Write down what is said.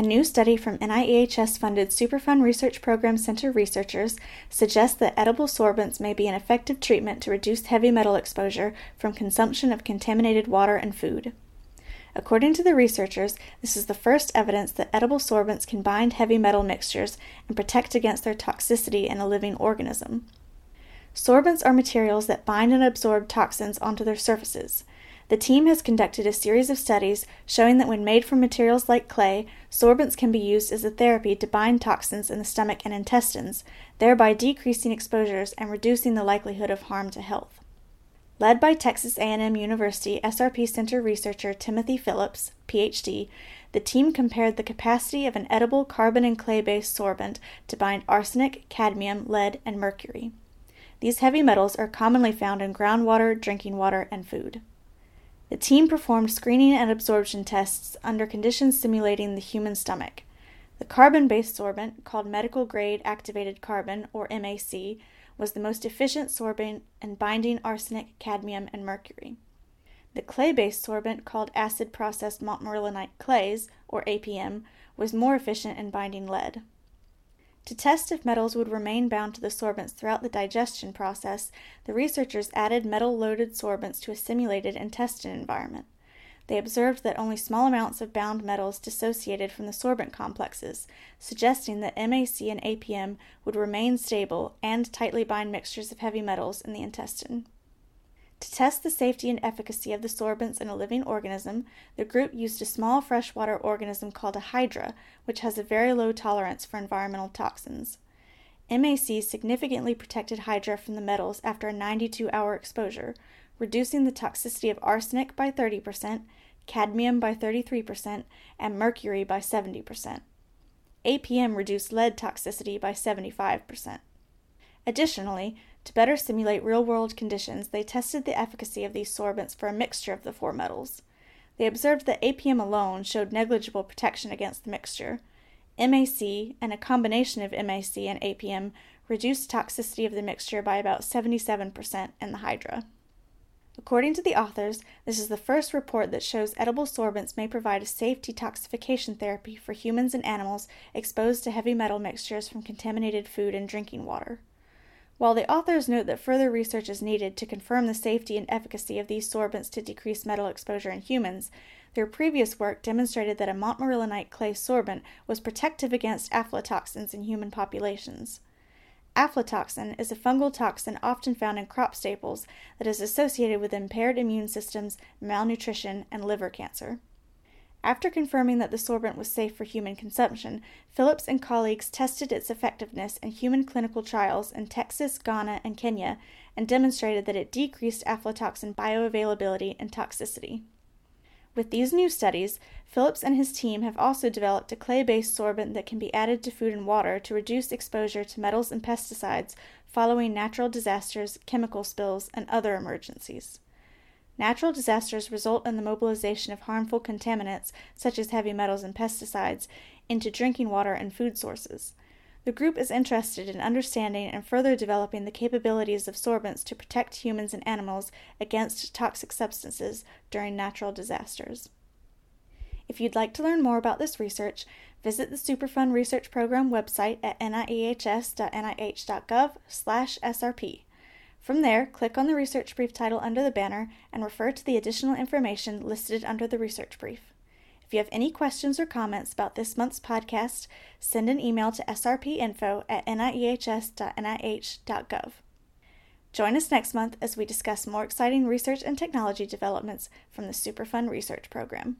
A new study from NIEHS funded Superfund Research Program Center researchers suggests that edible sorbents may be an effective treatment to reduce heavy metal exposure from consumption of contaminated water and food. According to the researchers, this is the first evidence that edible sorbents can bind heavy metal mixtures and protect against their toxicity in a living organism. Sorbents are materials that bind and absorb toxins onto their surfaces. The team has conducted a series of studies showing that when made from materials like clay, sorbents can be used as a therapy to bind toxins in the stomach and intestines, thereby decreasing exposures and reducing the likelihood of harm to health. Led by Texas A&M University SRP Center researcher Timothy Phillips, PhD, the team compared the capacity of an edible carbon and clay-based sorbent to bind arsenic, cadmium, lead, and mercury. These heavy metals are commonly found in groundwater, drinking water, and food. The team performed screening and absorption tests under conditions simulating the human stomach. The carbon based sorbent, called medical grade activated carbon, or MAC, was the most efficient sorbent in binding arsenic, cadmium, and mercury. The clay based sorbent, called acid processed montmorillonite clays, or APM, was more efficient in binding lead. To test if metals would remain bound to the sorbents throughout the digestion process, the researchers added metal loaded sorbents to a simulated intestine environment. They observed that only small amounts of bound metals dissociated from the sorbent complexes, suggesting that MAC and APM would remain stable and tightly bind mixtures of heavy metals in the intestine. To test the safety and efficacy of the sorbents in a living organism, the group used a small freshwater organism called a hydra, which has a very low tolerance for environmental toxins. MAC significantly protected hydra from the metals after a 92 hour exposure, reducing the toxicity of arsenic by 30%, cadmium by 33%, and mercury by 70%. APM reduced lead toxicity by 75%. Additionally, to better simulate real world conditions, they tested the efficacy of these sorbents for a mixture of the four metals. They observed that APM alone showed negligible protection against the mixture. MAC and a combination of MAC and APM reduced toxicity of the mixture by about 77% in the Hydra. According to the authors, this is the first report that shows edible sorbents may provide a safe detoxification therapy for humans and animals exposed to heavy metal mixtures from contaminated food and drinking water. While the authors note that further research is needed to confirm the safety and efficacy of these sorbents to decrease metal exposure in humans, their previous work demonstrated that a montmorillonite clay sorbent was protective against aflatoxins in human populations. Aflatoxin is a fungal toxin often found in crop staples that is associated with impaired immune systems, malnutrition, and liver cancer. After confirming that the sorbent was safe for human consumption, Phillips and colleagues tested its effectiveness in human clinical trials in Texas, Ghana, and Kenya and demonstrated that it decreased aflatoxin bioavailability and toxicity. With these new studies, Phillips and his team have also developed a clay based sorbent that can be added to food and water to reduce exposure to metals and pesticides following natural disasters, chemical spills, and other emergencies. Natural disasters result in the mobilization of harmful contaminants, such as heavy metals and pesticides, into drinking water and food sources. The group is interested in understanding and further developing the capabilities of sorbents to protect humans and animals against toxic substances during natural disasters. If you'd like to learn more about this research, visit the Superfund Research Program website at niehs.nih.gov/srp. From there, click on the research brief title under the banner and refer to the additional information listed under the research brief. If you have any questions or comments about this month's podcast, send an email to srpinfo at niehs.nih.gov. Join us next month as we discuss more exciting research and technology developments from the Superfund Research Program.